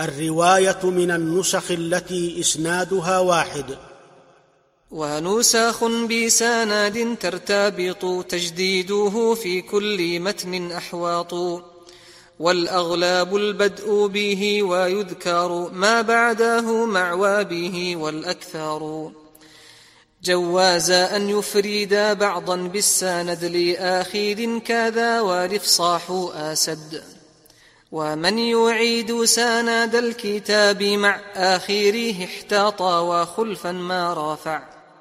الرواية من النسخ التي إسنادها واحد. ونسخ بسناد ترتبط تجديده في كل متن أحواط والأغلاب البدء به ويذكر ما بعده مع وابه والأكثر جواز أن يفرد بعضا بالسند لآخر كذا والإفصاح آسد. ومن يعيد سند الكتاب مع آخره احتاط وخلفا ما رافع.